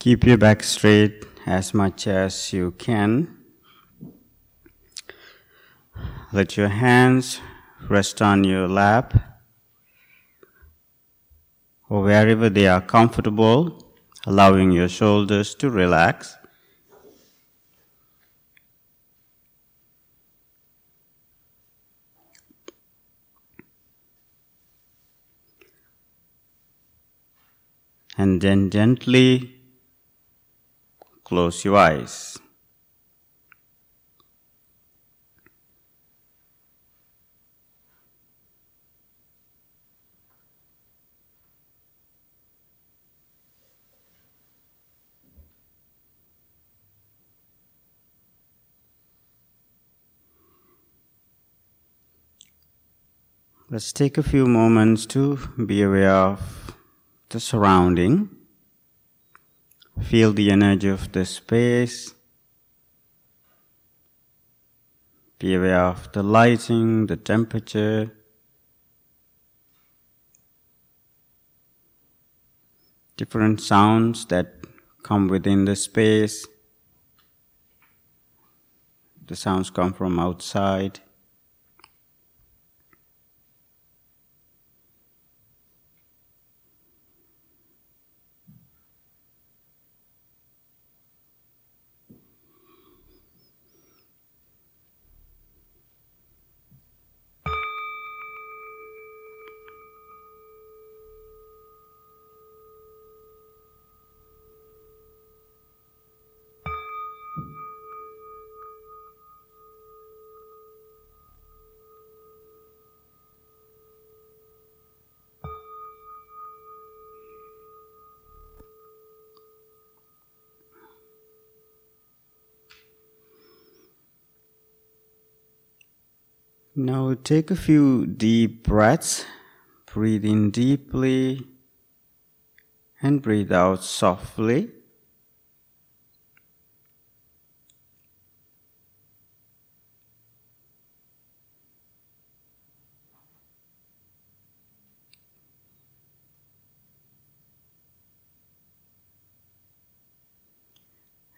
Keep your back straight as much as you can. Let your hands rest on your lap or wherever they are comfortable, allowing your shoulders to relax. And then gently close your eyes. Let's take a few moments to be aware of the surrounding. Feel the energy of the space. Be aware of the lighting, the temperature. Different sounds that come within the space. The sounds come from outside. Now take a few deep breaths. Breathe in deeply and breathe out softly.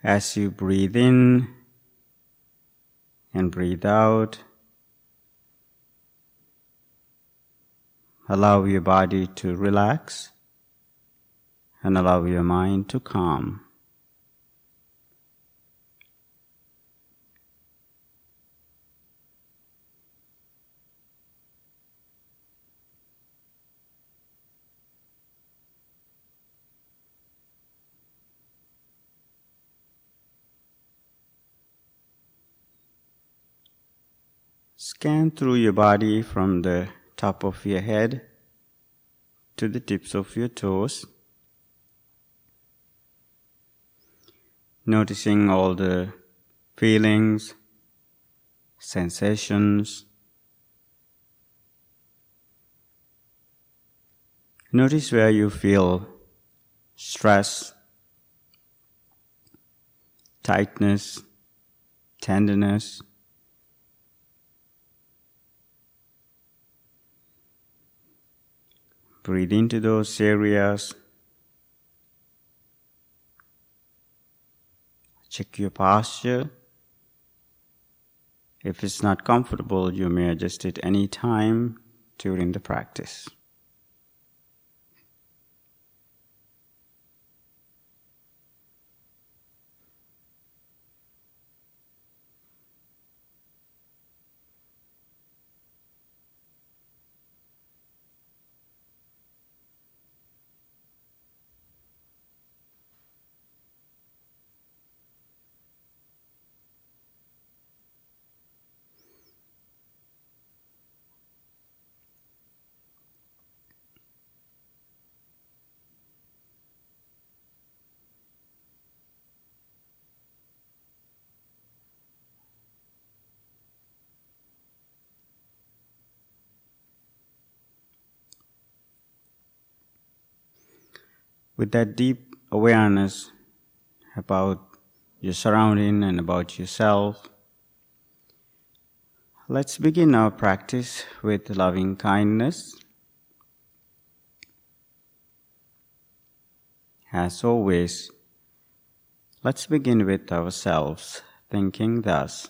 As you breathe in and breathe out, Allow your body to relax and allow your mind to calm. Scan through your body from the top of your head to the tips of your toes. Noticing all the feelings, sensations. Notice where you feel stress, tightness, tenderness. Breathe into those areas. Check your posture. If it's not comfortable, you may adjust it any time during the practice. With that deep awareness about your surrounding and about yourself, let's begin our practice with loving kindness. As always, Let's begin with ourselves, thinking thus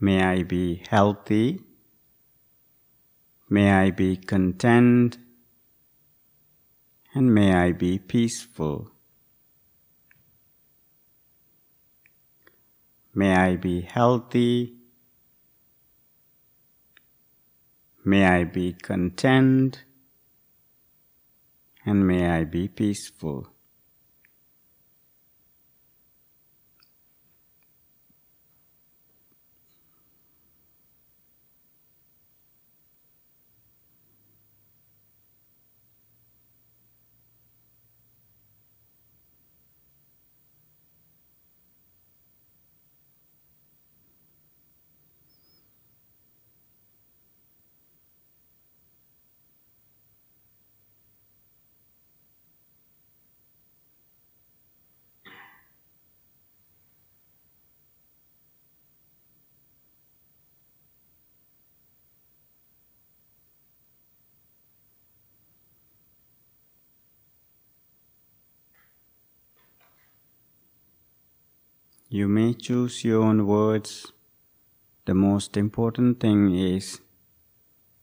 May I be healthy. May I be content. And may I be peaceful. May I be healthy. May I be content. And may I be peaceful. You may choose your own words. The most important thing is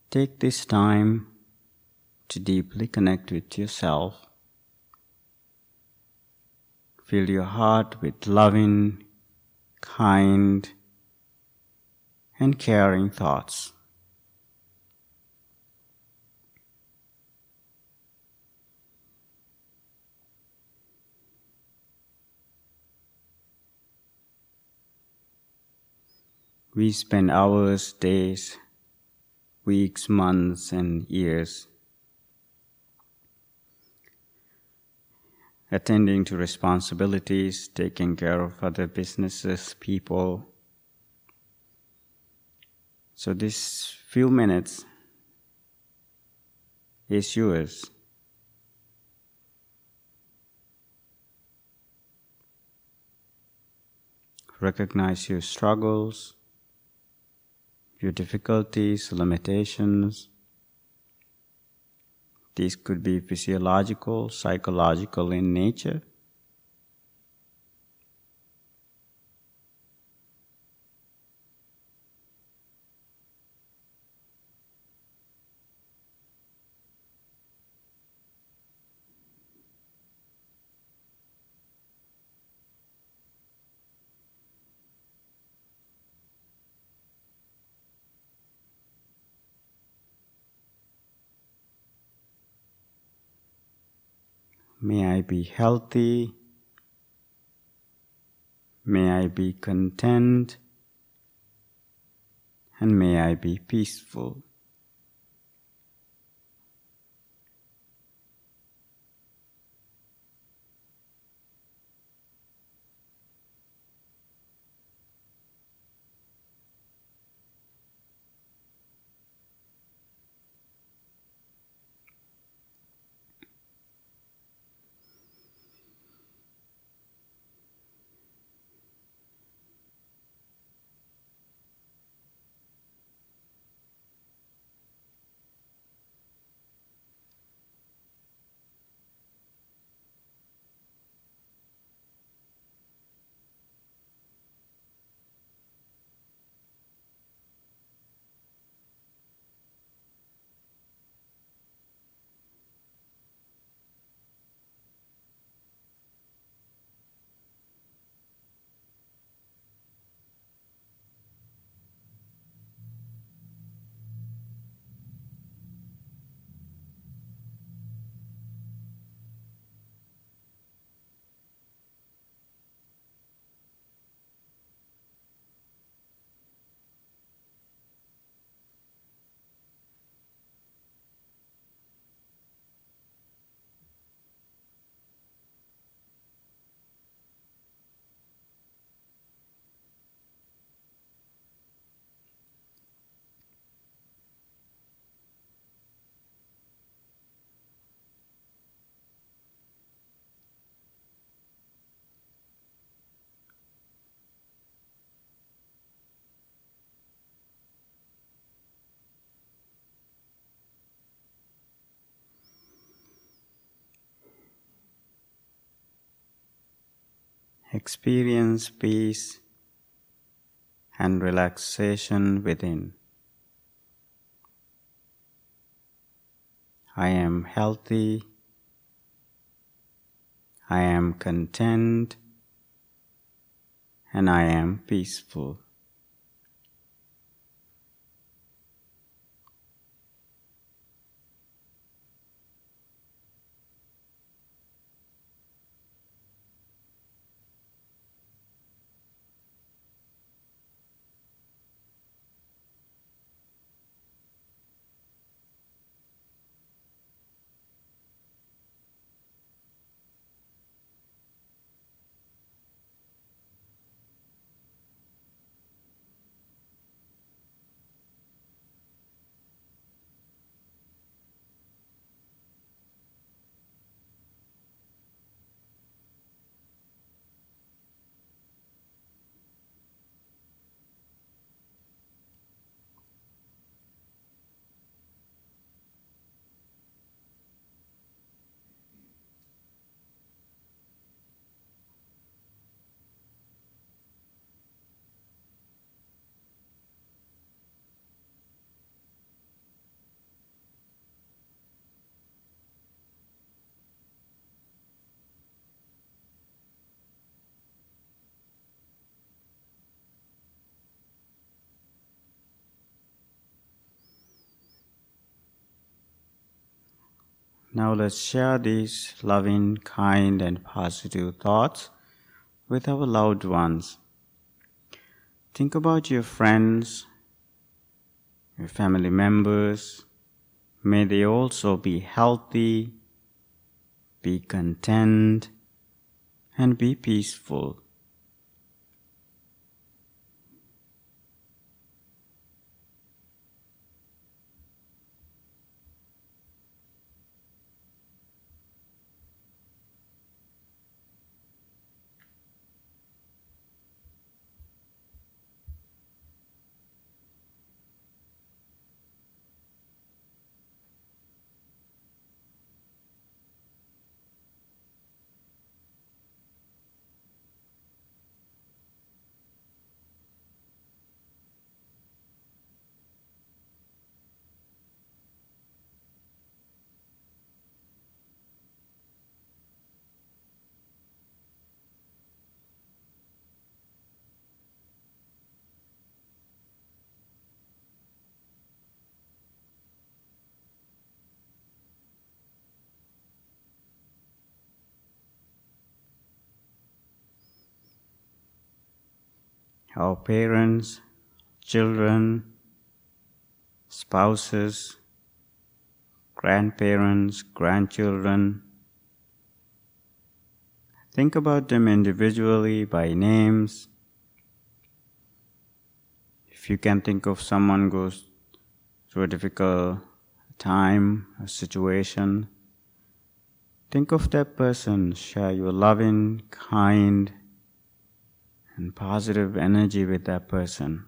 take this time to deeply connect with yourself. Fill your heart with loving, kind, and caring thoughts. We spend hours, days, weeks, months, and years attending to responsibilities, taking care of other businesses, people. So, this few minutes is yours. Recognize your struggles your difficulties, limitations. These could be physiological, psychological in nature. May I be healthy. May I be content. And may I be peaceful. Experience peace and relaxation within. I am healthy. I am content and I am peaceful. Now let's share these loving, kind, and positive thoughts with our loved ones. Think about your friends, your family members. May they also be healthy, be content, and be peaceful. Our parents, children, spouses, grandparents, grandchildren. Think about them individually by names. If you can think of someone goes through a difficult time, a situation, think of that person, share your loving, kind, and positive energy with that person.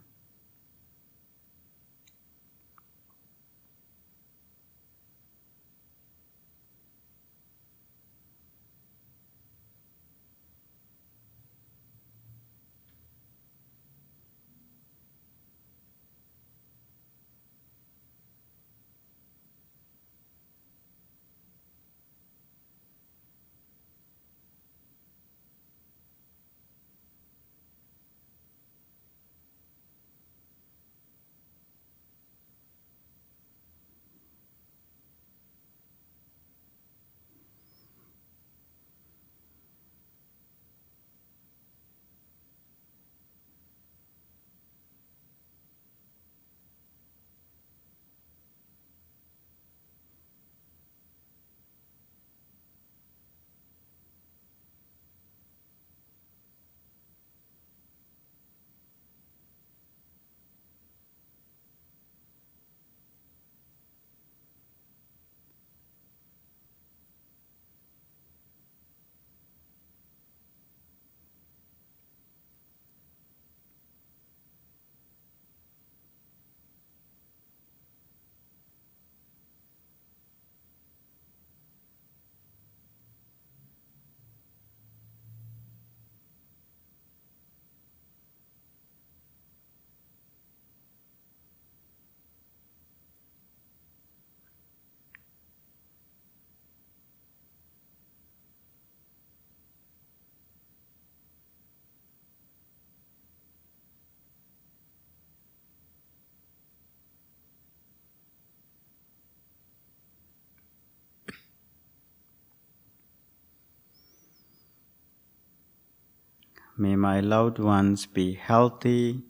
May my loved ones be healthy,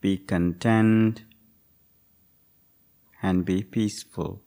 be content, and be peaceful.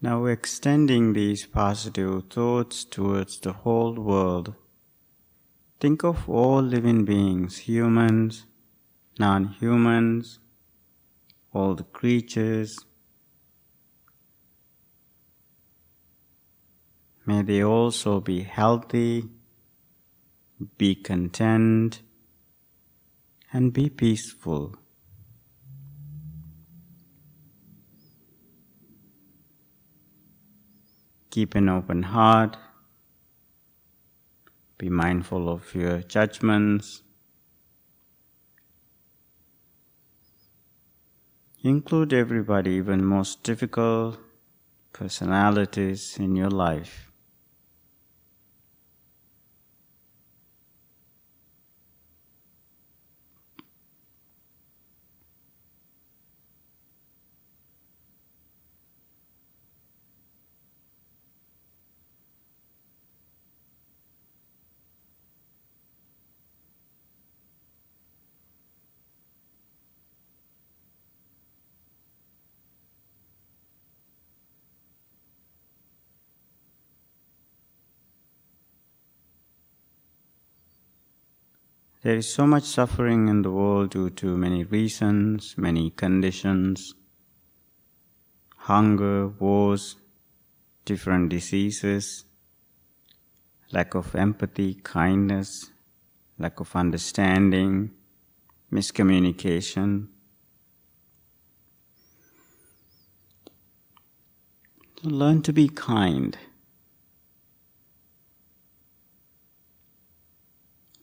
Now extending these positive thoughts towards the whole world. Think of all living beings, humans, non-humans, all the creatures. May they also be healthy, be content, and be peaceful. Keep an open heart. Be mindful of your judgments. Include everybody, even most difficult personalities in your life. There is so much suffering in the world due to many reasons, many conditions hunger, wars, different diseases, lack of empathy, kindness, lack of understanding, miscommunication. learn to be kind.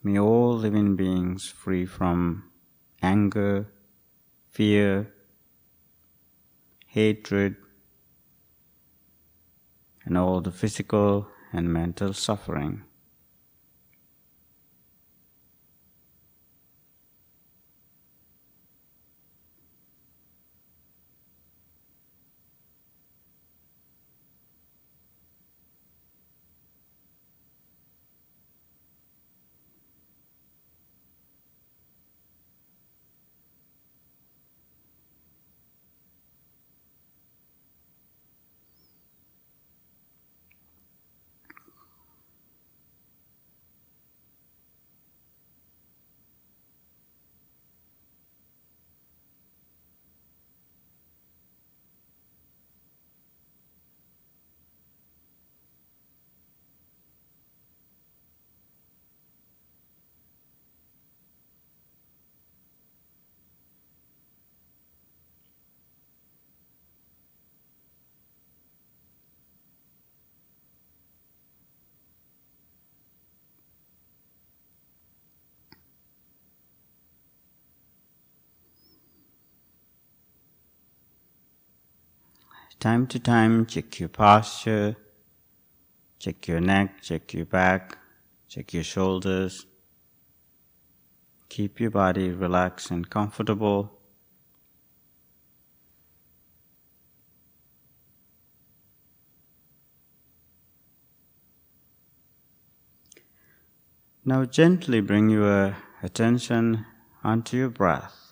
May all living beings free from anger, fear, hatred, and all the physical and mental suffering. Time to time check your posture, check your neck, check your back, check your shoulders. Keep your body relaxed and comfortable. Now gently bring your attention onto your breath.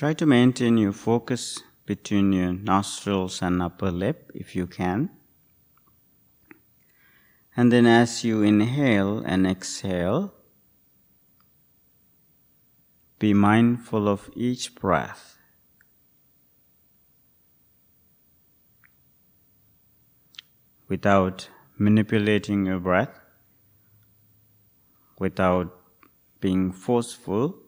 Try to maintain your focus between your nostrils and upper lip if you can. And then as you inhale and exhale, be mindful of each breath. Without manipulating your breath, without being forceful,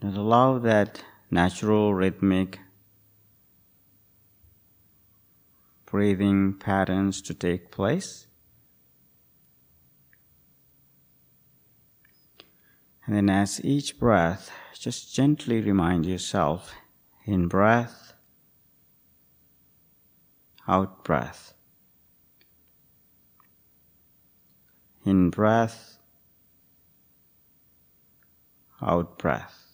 and allow that natural rhythmic breathing patterns to take place. And then, as each breath, just gently remind yourself in breath, out breath. In breath, out breath.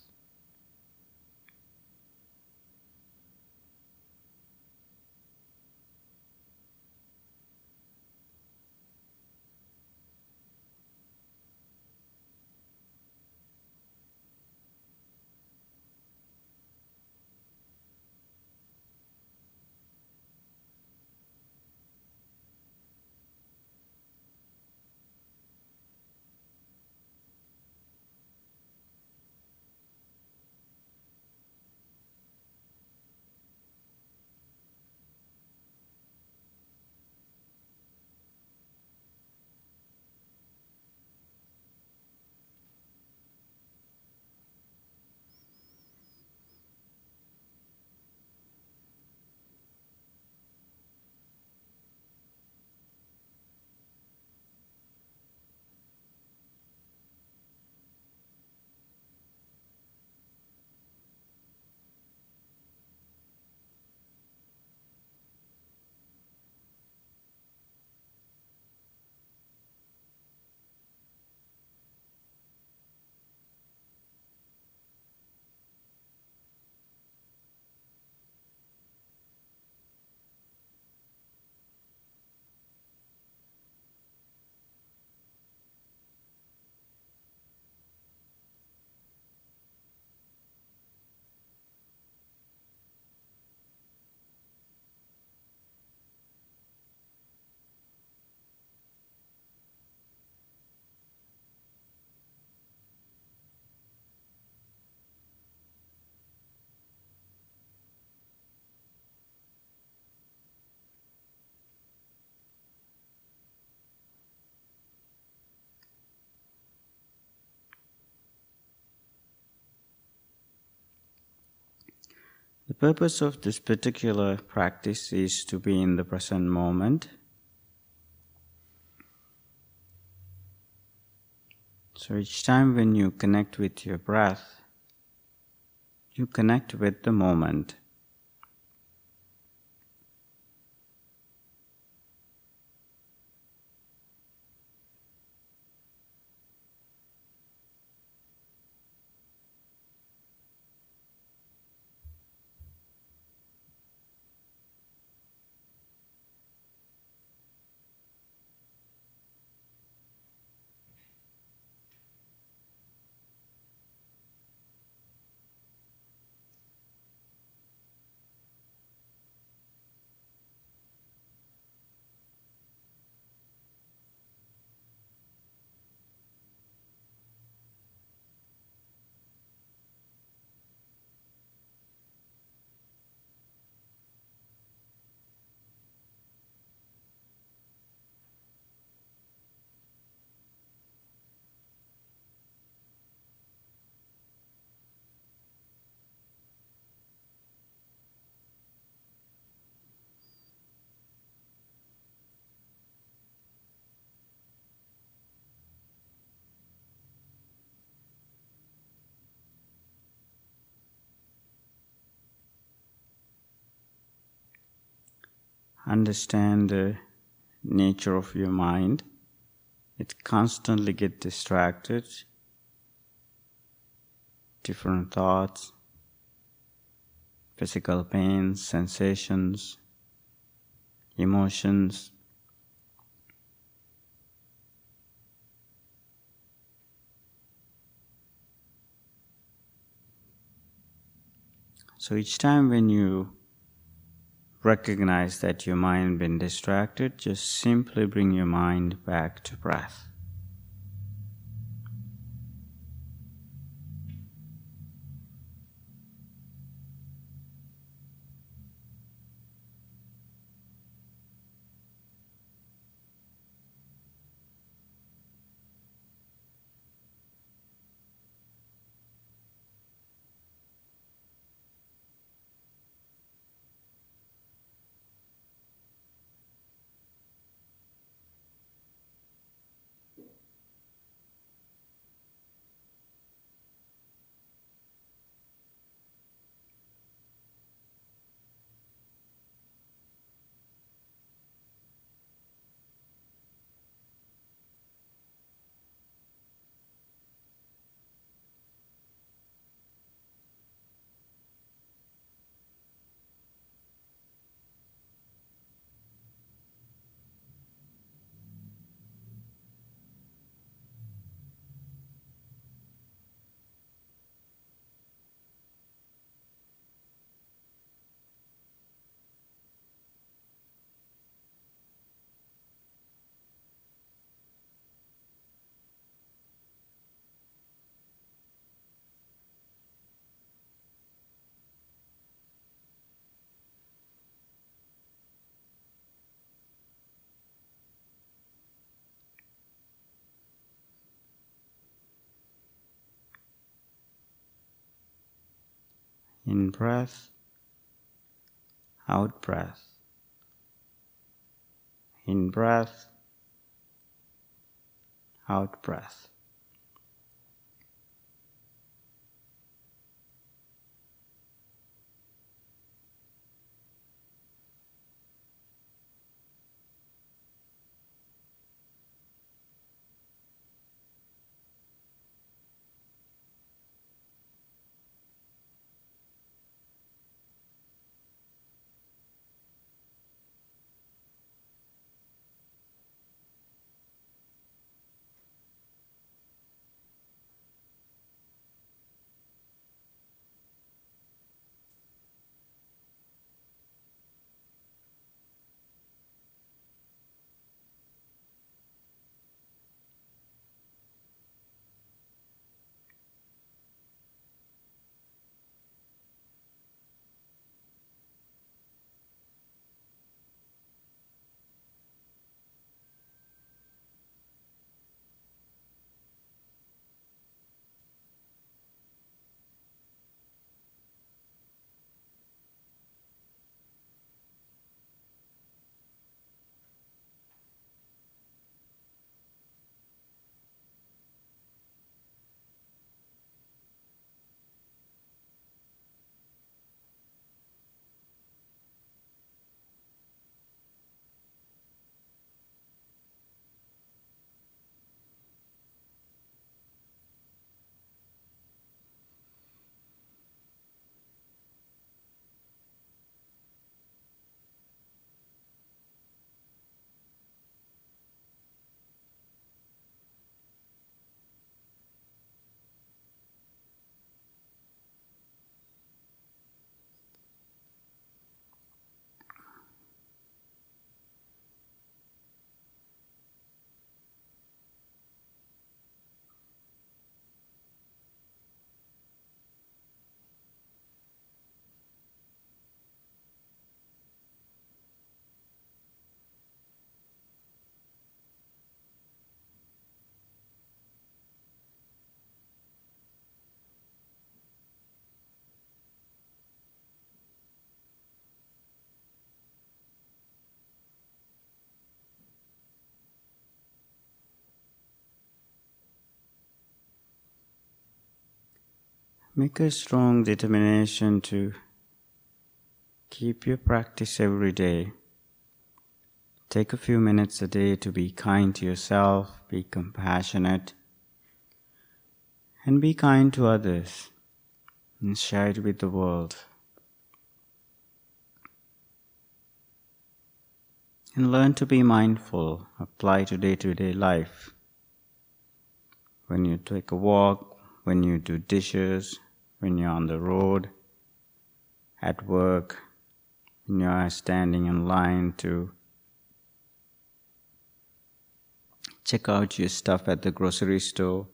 The purpose of this particular practice is to be in the present moment. So each time when you connect with your breath, you connect with the moment. Understand the nature of your mind, it constantly get distracted, different thoughts, physical pains, sensations, emotions. So each time when you recognize that your mind been distracted, just simply bring your mind back to breath. In breath, out breath. In breath, out breath. Make a strong determination to keep your practice every day Take a few minutes a day to be kind to yourself, be compassionate, and be kind to others, and share it with the world. And learn to be mindful, apply to day to day life. When you take a walk, when you do dishes, when you're on the road, at work, when you are standing in line to check out your stuff at the grocery store.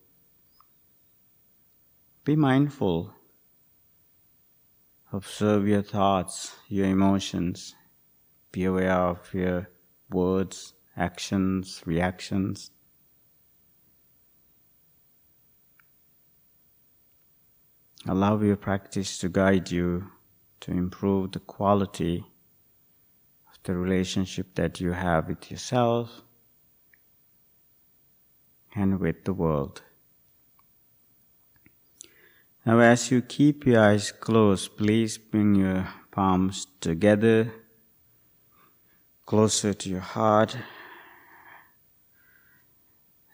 Be mindful. Observe your thoughts, your emotions. Be aware of your words, actions, reactions. Allow your practice to guide you to improve the quality of the relationship that you have with yourself and with the world. Now, as you keep your eyes closed, please bring your palms together, closer to your heart.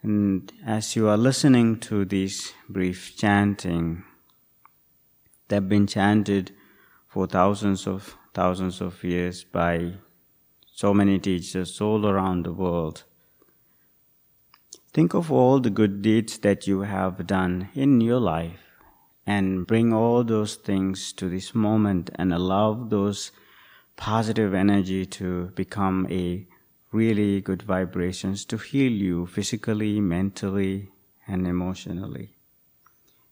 And as you are listening to this brief chanting, they've been chanted for thousands of thousands of years by so many teachers all around the world. Think of all the good deeds that you have done in your life and bring all those things to this moment and allow those positive energy to become a really good vibrations to heal you physically, mentally, and emotionally.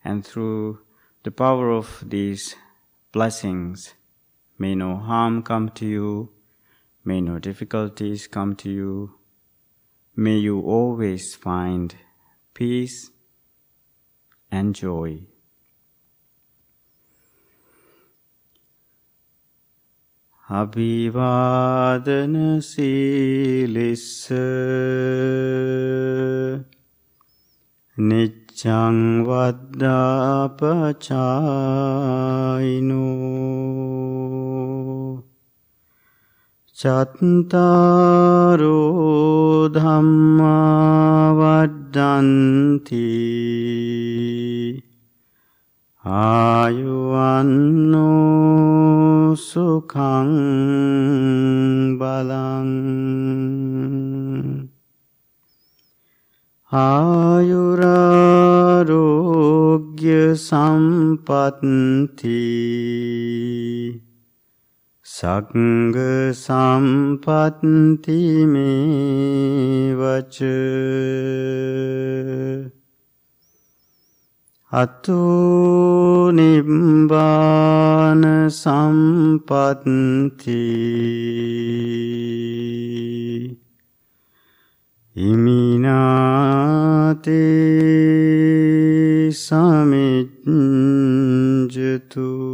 And through the power of these blessings, may no harm come to you, may no difficulties come to you, May you always find peace and joy. අභිවාදන සීලිස්ස චිච්ඡං වද්දාපචායිනෝ චත්තාරෝ ධම්මා වද්දන්ති ආ සම්පත්ති සග්ග සම්පත්ති මේ වච අතු නිබ්බාන සම්පත්ති ඉමිනාතේ සමිජ්ජතු May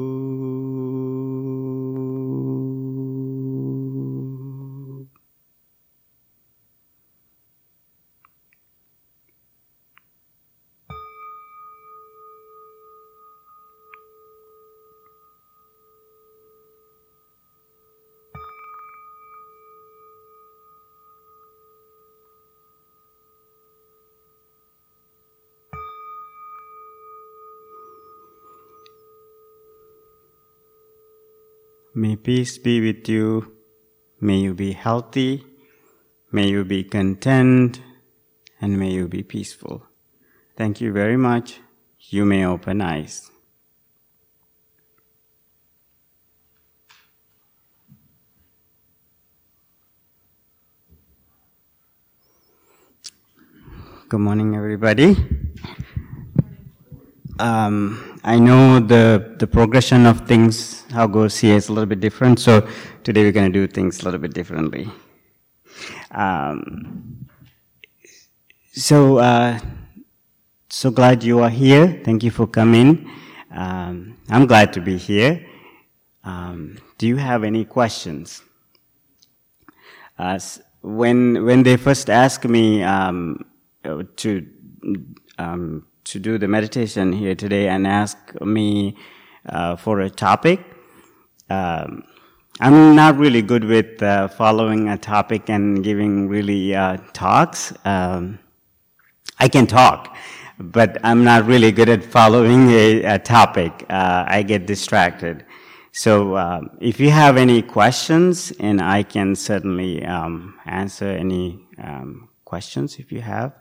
peace be with you. May you be healthy. May you be content. And may you be peaceful. Thank you very much. You may open eyes. Good morning, everybody. Um, I know the, the progression of things, how goes here is a little bit different. So today we're going to do things a little bit differently. Um, so, uh, so glad you are here. Thank you for coming. Um, I'm glad to be here. Um, do you have any questions? Uh, when when they first asked me um, to um, to do the meditation here today and ask me uh, for a topic, um, I'm not really good with uh, following a topic and giving really uh, talks. Um, I can talk, but I'm not really good at following a, a topic. Uh, I get distracted. So um, if you have any questions, and I can certainly um, answer any um, questions if you have.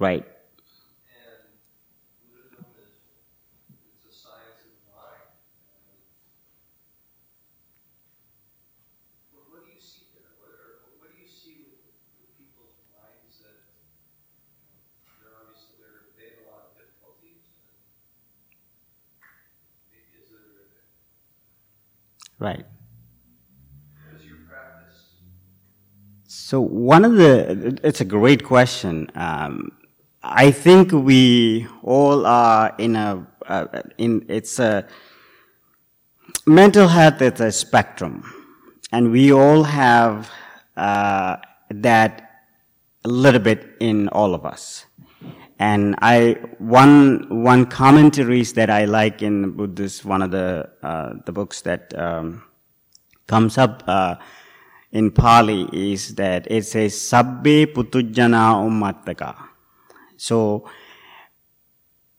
there Right. practice So one of the, it's a great question. Um, I think we all are in a, uh, in, it's a, mental health is a spectrum. And we all have, uh, that a little bit in all of us. And I, one, one commentaries that I like in Buddhist, one of the, uh, the books that, um, comes up, uh, in Pali is that it says sabbe puthujjana ummattaka. So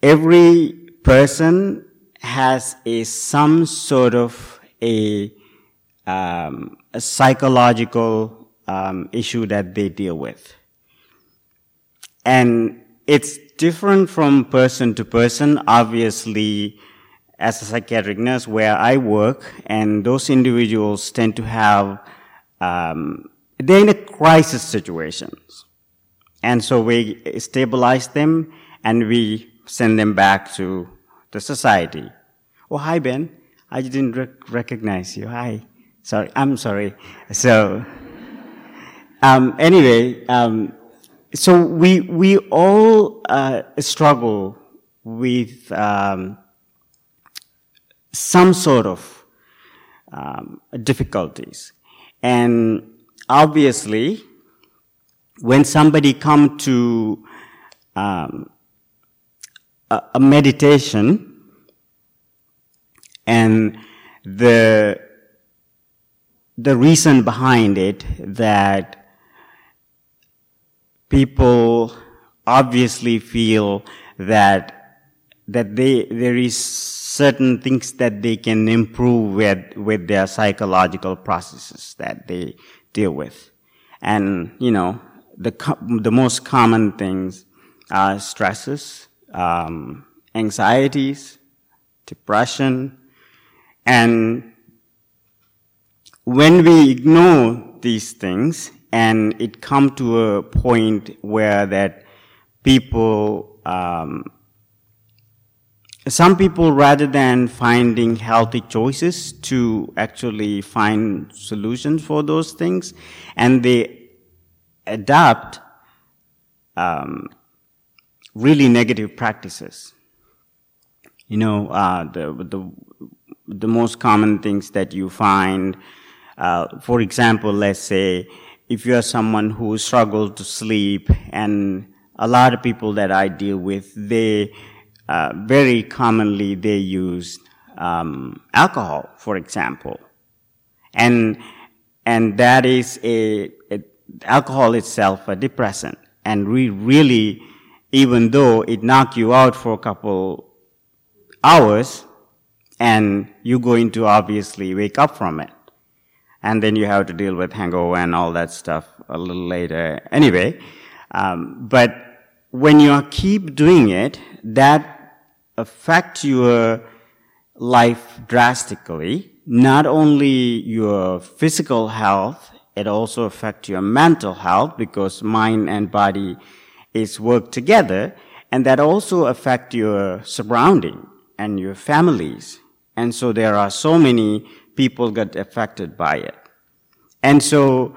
every person has a some sort of a, um, a psychological um, issue that they deal with, and it's different from person to person. Obviously, as a psychiatric nurse, where I work, and those individuals tend to have um, they're in a crisis situations. And so we stabilize them and we send them back to the society. Oh, hi, Ben. I didn't rec- recognize you. Hi. Sorry. I'm sorry. So, um, anyway, um, so we, we all, uh, struggle with, um, some sort of, um, difficulties. And obviously, when somebody come to um, a, a meditation and the the reason behind it that people obviously feel that that they there is certain things that they can improve with with their psychological processes that they deal with. And you know the the most common things are stresses um, anxieties depression and when we ignore these things and it come to a point where that people um, some people rather than finding healthy choices to actually find solutions for those things and they adopt um, really negative practices. You know uh, the, the the most common things that you find uh, for example let's say if you're someone who struggles to sleep and a lot of people that i deal with they uh, very commonly they use um, alcohol, for example, and and that is a, a, alcohol itself a depressant, and we really, even though it knock you out for a couple hours, and you're going to obviously wake up from it, and then you have to deal with hangover and all that stuff a little later. Anyway, um, but when you keep doing it, that affects your life drastically. Not only your physical health, it also affects your mental health because mind and body is work together, and that also affect your surrounding and your families And so there are so many people get affected by it. And so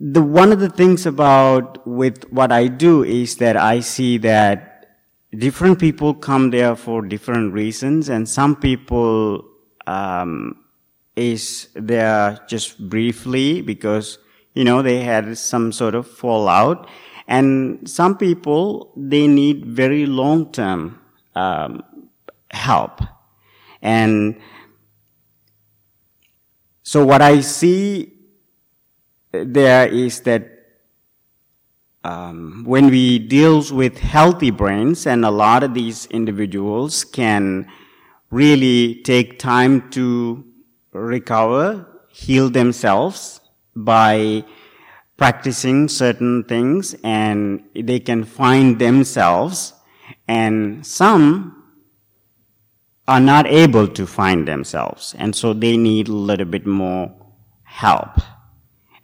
the one of the things about with what I do is that I see that different people come there for different reasons, and some people um, is there just briefly because you know they had some sort of fallout, and some people they need very long term um, help, and so what I see there is that um, when we deals with healthy brains, and a lot of these individuals can really take time to recover, heal themselves by practicing certain things, and they can find themselves. And some are not able to find themselves, and so they need a little bit more help.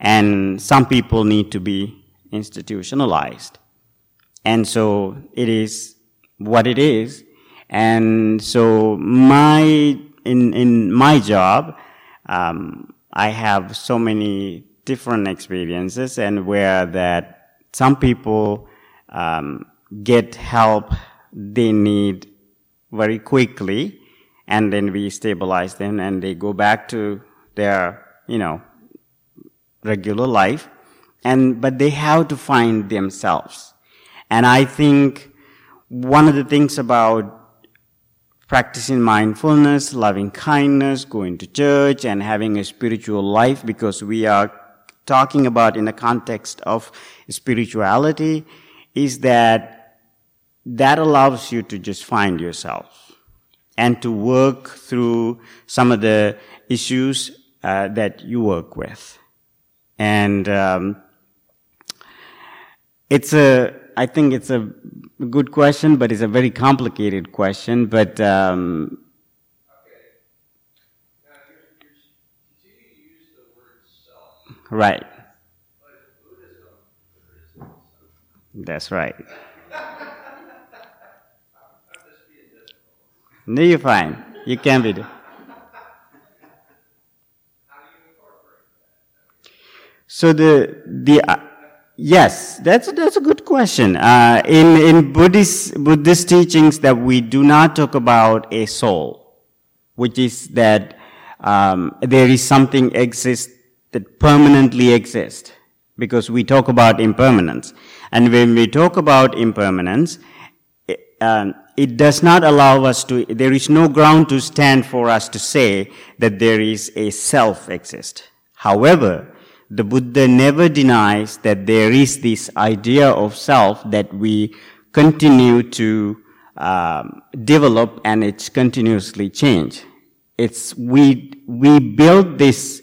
And some people need to be institutionalized. And so it is what it is. And so my, in, in my job, um, I have so many different experiences and where that some people um, get help they need very quickly and then we stabilize them and they go back to their, you know, regular life. And, but they have to find themselves. And I think one of the things about practicing mindfulness, loving kindness, going to church and having a spiritual life because we are talking about in the context of spirituality is that that allows you to just find yourself and to work through some of the issues uh, that you work with. And um, it's a, I think it's a good question, but it's a very complicated question. But um, right. That's right. No, you're fine. You can be. So the the uh, yes, that's that's a good question. Uh, in in Buddhist Buddhist teachings, that we do not talk about a soul, which is that um, there is something exists that permanently exists, because we talk about impermanence, and when we talk about impermanence. It, um, it does not allow us to, there is no ground to stand for us to say that there is a self exist. However, the Buddha never denies that there is this idea of self that we continue to um, develop and it's continuously change. It's we we build this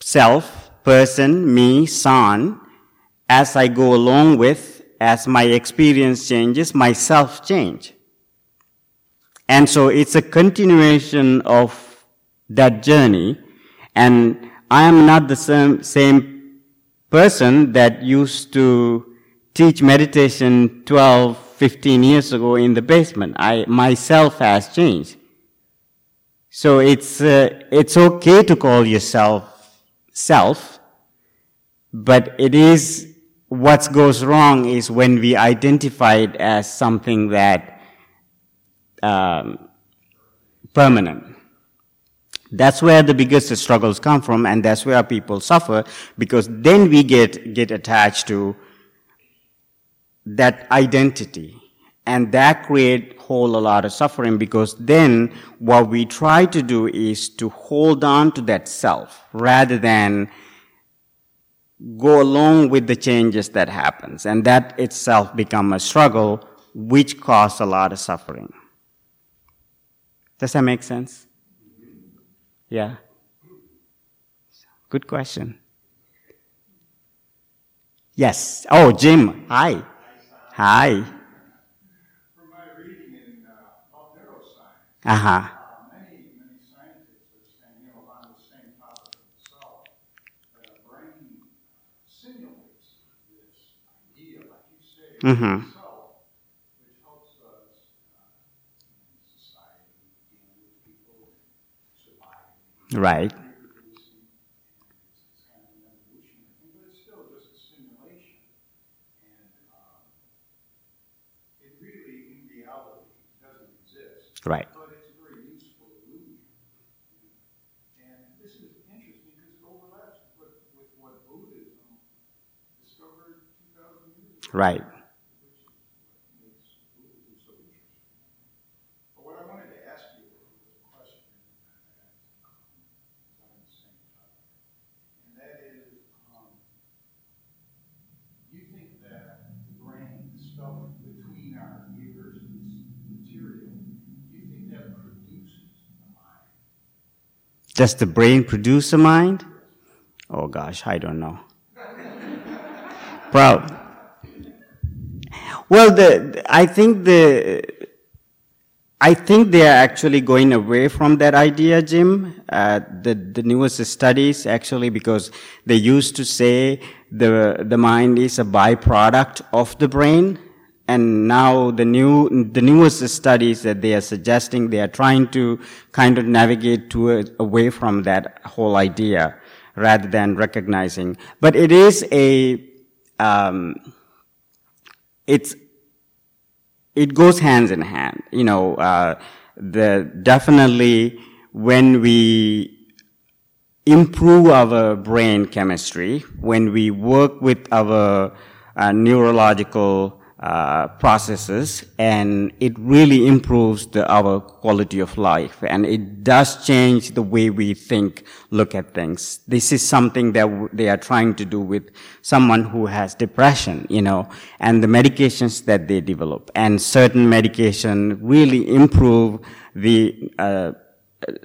self, person, me, son, as I go along with as my experience changes, my self change. And so it's a continuation of that journey. And I am not the same, same person that used to teach meditation 12, 15 years ago in the basement. I, myself has changed. So it's, uh, it's okay to call yourself self, but it is what goes wrong is when we identify it as something that um, permanent. That's where the biggest struggles come from, and that's where people suffer because then we get get attached to that identity, and that create whole a lot of suffering because then what we try to do is to hold on to that self rather than go along with the changes that happens. And that itself become a struggle which cause a lot of suffering. Does that make sense yeah. Good question. Yes. Oh jim. Hi. Hi. From my reading in uh, neuroscience, uh-huh. uh, many, many scientists are saying, you know, on the same topic of the self, that our brain simulates this idea, like you say, Mhm. of self, which helps us uh, in society, Right. reproducing, and it's, it's kind of an evolution, I think, but it's still just a simulation. And, um, it really, in reality, doesn't exist. Right. But it's a very useful illusion. And this is interesting because it overlaps with, with what Buddhism discovered two thousand years ago. Right. Which is what makes Buddhism so interesting. But what I wanted to ask you was a question that, um, is on the same topic. And that is, um, you think that the brain, the stuff between our ears, this material, you think that produces the mind? Does the brain produce a mind? Oh gosh, I don't know. Well, well, the I think the I think they are actually going away from that idea, Jim. Uh, the the newest studies actually because they used to say the the mind is a byproduct of the brain, and now the new the newest studies that they are suggesting they are trying to kind of navigate away from that whole idea rather than recognizing. But it is a um, it's it goes hands in hand. You know, uh, the definitely when we improve our brain chemistry, when we work with our uh, neurological uh, processes, and it really improves the, our quality of life, and it does change the way we think, look at things. This is something that w- they are trying to do with someone who has depression, you know, and the medications that they develop, and certain medication really improve the uh,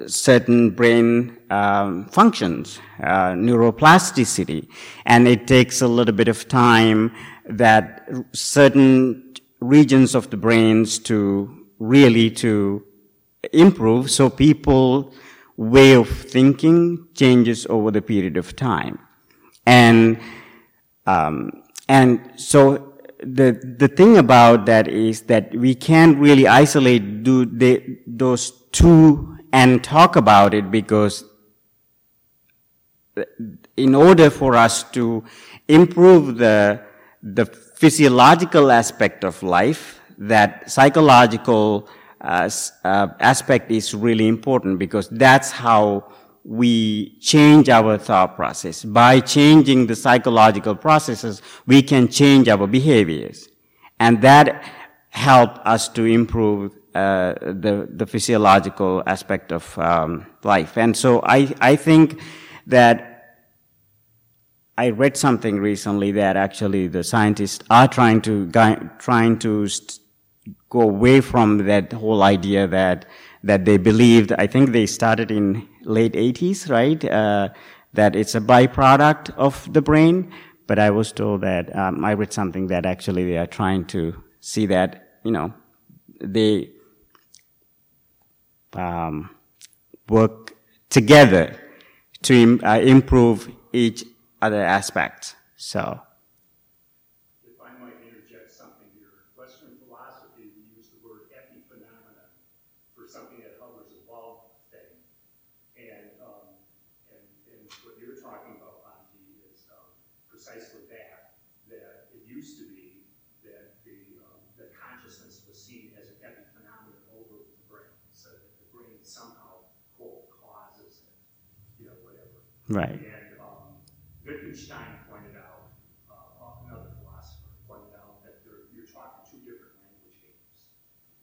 certain brain um, functions, uh, neuroplasticity, and it takes a little bit of time that certain regions of the brains to really to improve. So people way of thinking changes over the period of time, and um, and so the the thing about that is that we can't really isolate do those two and talk about it because in order for us to improve the the physiological aspect of life, that psychological uh, uh, aspect is really important because that's how we change our thought process. By changing the psychological processes, we can change our behaviors. And that help us to improve uh, the, the physiological aspect of um, life. And so I, I think that I read something recently that actually the scientists are trying to trying to go away from that whole idea that that they believed. I think they started in late 80s, right? Uh, that it's a byproduct of the brain. But I was told that um, I read something that actually they are trying to see that you know they um, work together to im- uh, improve each other aspect. So, If I might interject something here, Western philosophy, we use the word epiphenomena for something that hovers above thing. And, um, and, and what you're talking about, is, um, precisely that, that it used to be that the, um, the consciousness was seen as an epiphenomenon over the brain, so that the brain somehow, quote, causes it, you know, whatever. right. And um, Wittgenstein pointed out, uh, another philosopher pointed out that there, you're talking two different language games.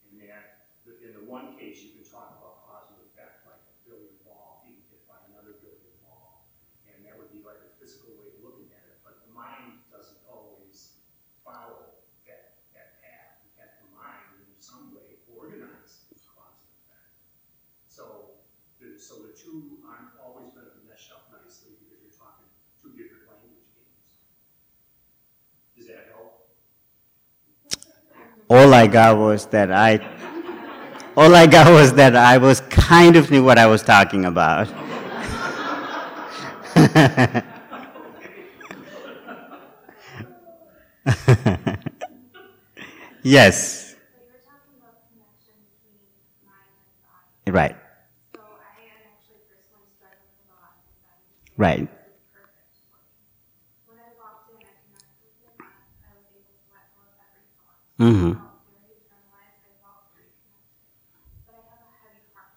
In that, the- in the one case, you can talk about cause and effect, like a billiard ball being hit by another billiard ball. And that would be like a physical way of looking at it, but the mind doesn't always follow that, that path. In fact, the mind, in some way, organizes cause and effect. So, the, so the two aren't always going to mesh up nicely because you're talking two different language games. Does that help? All I got was that I, all I got was that I was kind of knew what I was talking about. yes, Right. you were talking about the connection between mind and body. right. So I am actually personally struggling Right. perfect for me. When I walked in, I connected with him. I, I was able to let go of every thought. Mm-hmm. I felt very internalized. I felt very connected. But I have a heavy heart.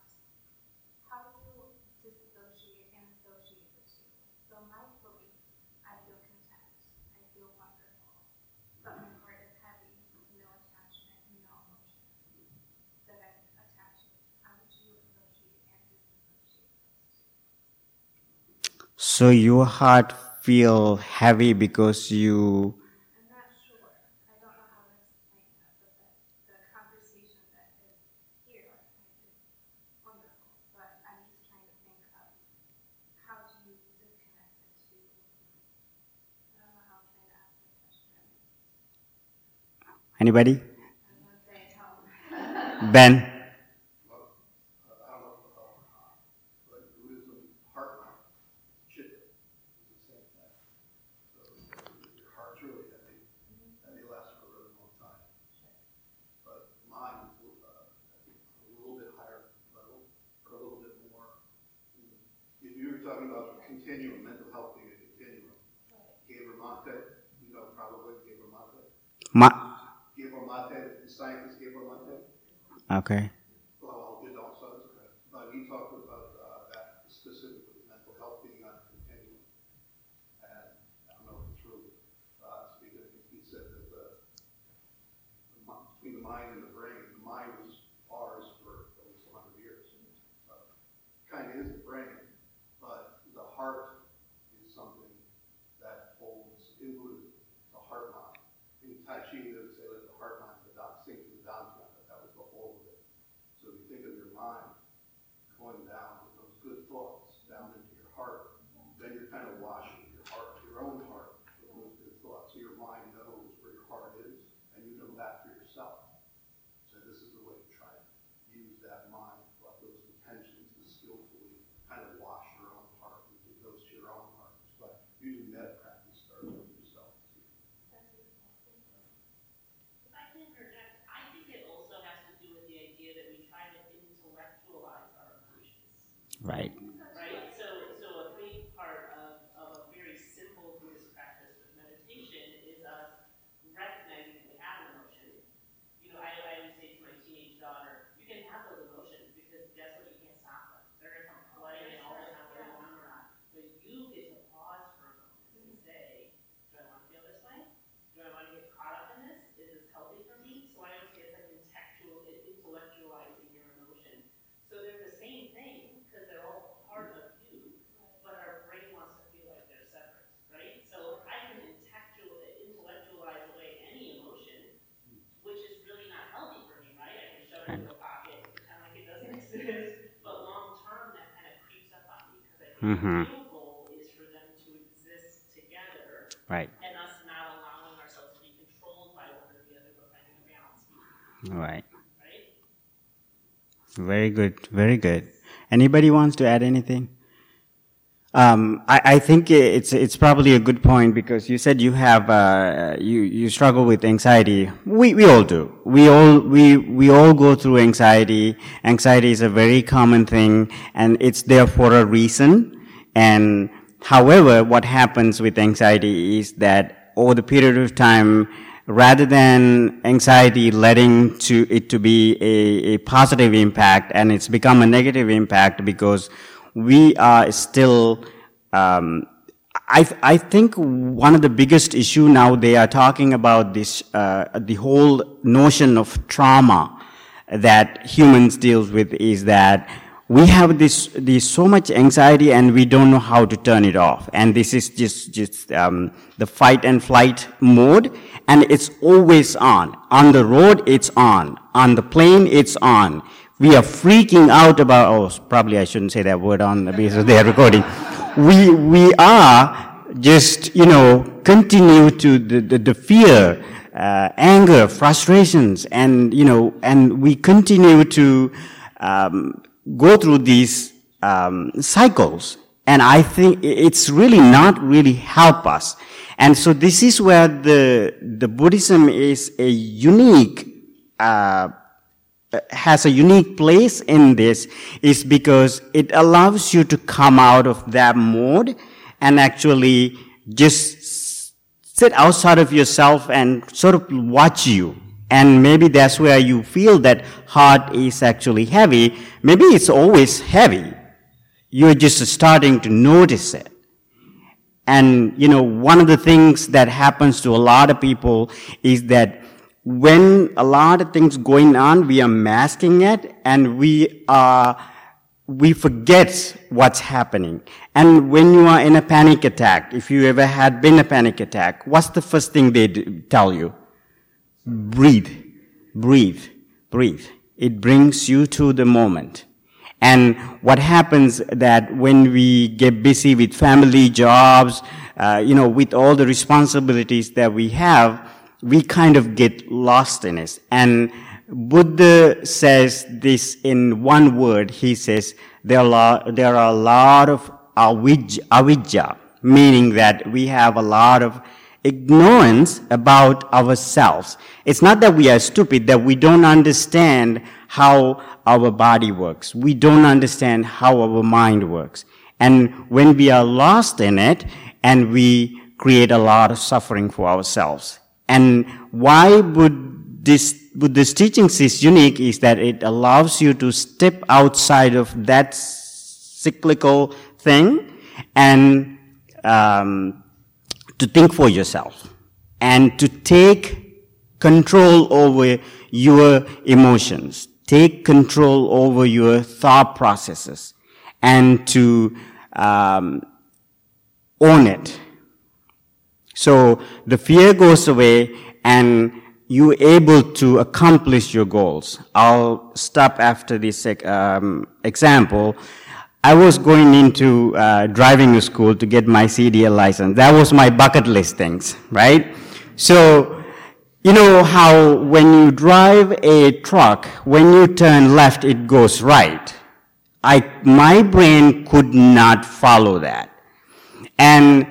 How do you disassociate and associate the two? So mindfully, I feel content. I feel wonderful. But my heart is heavy, no attachment, no emotion that I'm attached to. How would you associate and disassociate those two? So your heart feel heavy because you I'm not sure. I don't know how to explain that, but the, the conversation that is here is wonderful. But I'm just trying to think of how do you disconnect the two. I don't know how I'm trying to ask the question. anybody? I was going to say help. Ben. I don't know, uh, but Buddhism, heart mouth, chitta, is the same thing. So your heart's really heavy, and it lasts for a really long time. But mine is, uh, I think a little bit higher level, or a little bit more. If you were talking about a continuum, mental health being a continuum, Gabor Maté, you know probably Gabor Maté. Ma- Gabor Maté, the scientist Gabor Maté. okay. Well, you don't, so it's okay. But he talked about uh, that specifically, mental health being on a continuum. And I don't know if it's true, uh, speaking, I think he said that the, the mi- between the mind and the brain, the mind was ours for at least a hundred years. Kind of is the brain, but the heart is something that holds, in Buddhism, the heart mind. In Tai Chi, they would say that the heart mind, the down, sink to the down, that was the whole of it. So if you think of your mind going down with those good thoughts down into your heart, then you're kind of washing your heart, your own heart with those good thoughts. So your mind knows where your heart is, and you know that for yourself. So this is the way to try to use that mind, like those intentions to skillfully kind of wash your own heart, and it goes to your own heart. But using that practice starts with yourself. If I can interject, I think it also has to do with the idea that we try to intellectualize our emotions, Right. right? So, so a big part of, of a very simple Buddhist practice with meditation is us recognizing that we have an emotion. You know, I, I always say to my teenage daughter, you can have those emotions because guess what? You can't stop them. They're gonna come flooding in all the time, whether you want them or not. But you get to pause for a moment and say, do I want to feel this way? Do I want to get caught up in this? Is this healthy for me? So I always say it's like intellectual, intellectualizing your emotion. So they're the same thing because they're all part of you, but our brain wants to feel like they're separate, right? So I can intellectual, intellectualize away any emotion, which is really not healthy for me, right? I can shove it into a pocket, pretend like it doesn't exist, but long term that kind of creeps up on me because I think Mhm. the goal is for them to exist together Right. and us not allowing ourselves to be controlled by one or the other, but finding a balance, Right. right? Very good. Very good. Anybody wants to add anything? Um, I, I think it's it's probably a good point because you said you have uh, you you struggle with anxiety. We we all do. We all we we all go through anxiety. Anxiety is a very common thing, and it's there for a reason. And however, what happens with anxiety is that over the period of time, rather than anxiety letting to it to be a, a positive impact and it's become a negative impact because we are still um, I, I think one of the biggest issue now they are talking about this uh, the whole notion of trauma that humans deals with is that we have this, this so much anxiety and we don't know how to turn it off. And this is just, just, um, the fight and flight mode. And it's always on. On the road, it's on. On the plane, it's on. We are freaking out about, oh, probably I shouldn't say that word on the basis of their recording. We, we are just, you know, continue to the, the, the fear, uh, anger, frustrations, and, you know, and we continue to, um, go through these um, cycles and i think it's really not really help us and so this is where the the buddhism is a unique uh, has a unique place in this is because it allows you to come out of that mode and actually just sit outside of yourself and sort of watch you. And maybe that's where you feel that heart is actually heavy. Maybe it's always heavy. You're just starting to notice it. And, you know, one of the things that happens to a lot of people is that when a lot of things going on, we are masking it and we are, we forget what's happening. And when you are in a panic attack, if you ever had been a panic attack, what's the first thing they tell you? Breathe, breathe, breathe. It brings you to the moment. And what happens that when we get busy with family, jobs, uh, you know, with all the responsibilities that we have, we kind of get lost in it. And Buddha says this in one word. He says there are, there are a lot of avijja, meaning that we have a lot of ignorance about ourselves. It's not that we are stupid, that we don't understand how our body works. We don't understand how our mind works. And when we are lost in it, and we create a lot of suffering for ourselves. And why Buddhist, Buddhist teachings is unique is that it allows you to step outside of that cyclical thing and um, to think for yourself and to take control over your emotions, take control over your thought processes, and to um, own it so the fear goes away and you're able to accomplish your goals. I'll stop after this um, example. I was going into uh, driving school to get my CDL license. That was my bucket list things, right? So, you know how when you drive a truck, when you turn left, it goes right. I, my brain could not follow that. And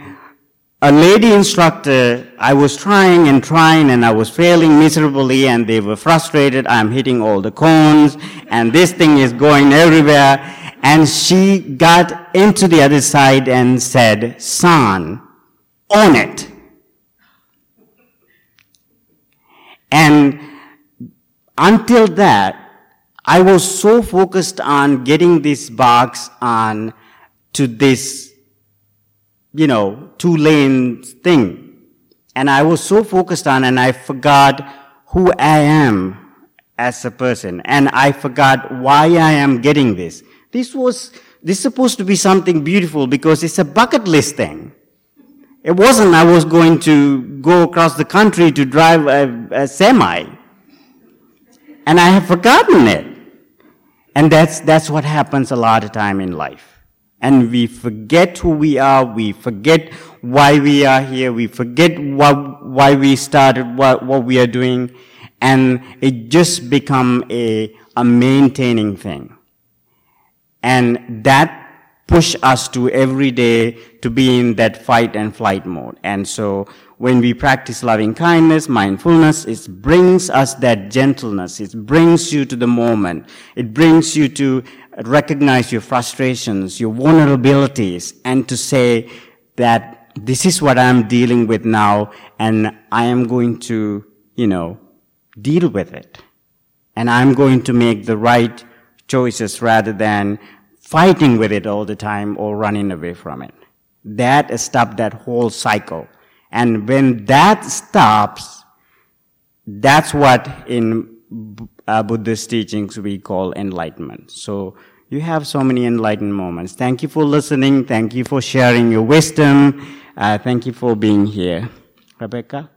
a lady instructor, I was trying and trying and I was failing miserably and they were frustrated. I'm hitting all the cones and this thing is going everywhere. And she got into the other side and said, son, own it. And until that, I was so focused on getting this box on to this you know, two lane thing. And I was so focused on and I forgot who I am as a person. And I forgot why I am getting this. This was, this is supposed to be something beautiful because it's a bucket list thing. It wasn't I was going to go across the country to drive a, a semi. And I have forgotten it. And that's, that's what happens a lot of time in life and we forget who we are, we forget why we are here, we forget what, why we started, what, what we are doing, and it just become a, a maintaining thing. And that push us to every day to be in that fight and flight mode. And so when we practice loving kindness, mindfulness, it brings us that gentleness. It brings you to the moment. It brings you to recognize your frustrations, your vulnerabilities, and to say that this is what I'm dealing with now, and I am going to, you know, deal with it. And I'm going to make the right choices rather than fighting with it all the time or running away from it. That stops that whole cycle. And when that stops, that's what in uh, Buddhist teachings we call enlightenment. So you have so many enlightened moments. Thank you for listening. Thank you for sharing your wisdom. Uh, thank you for being here. Rebecca?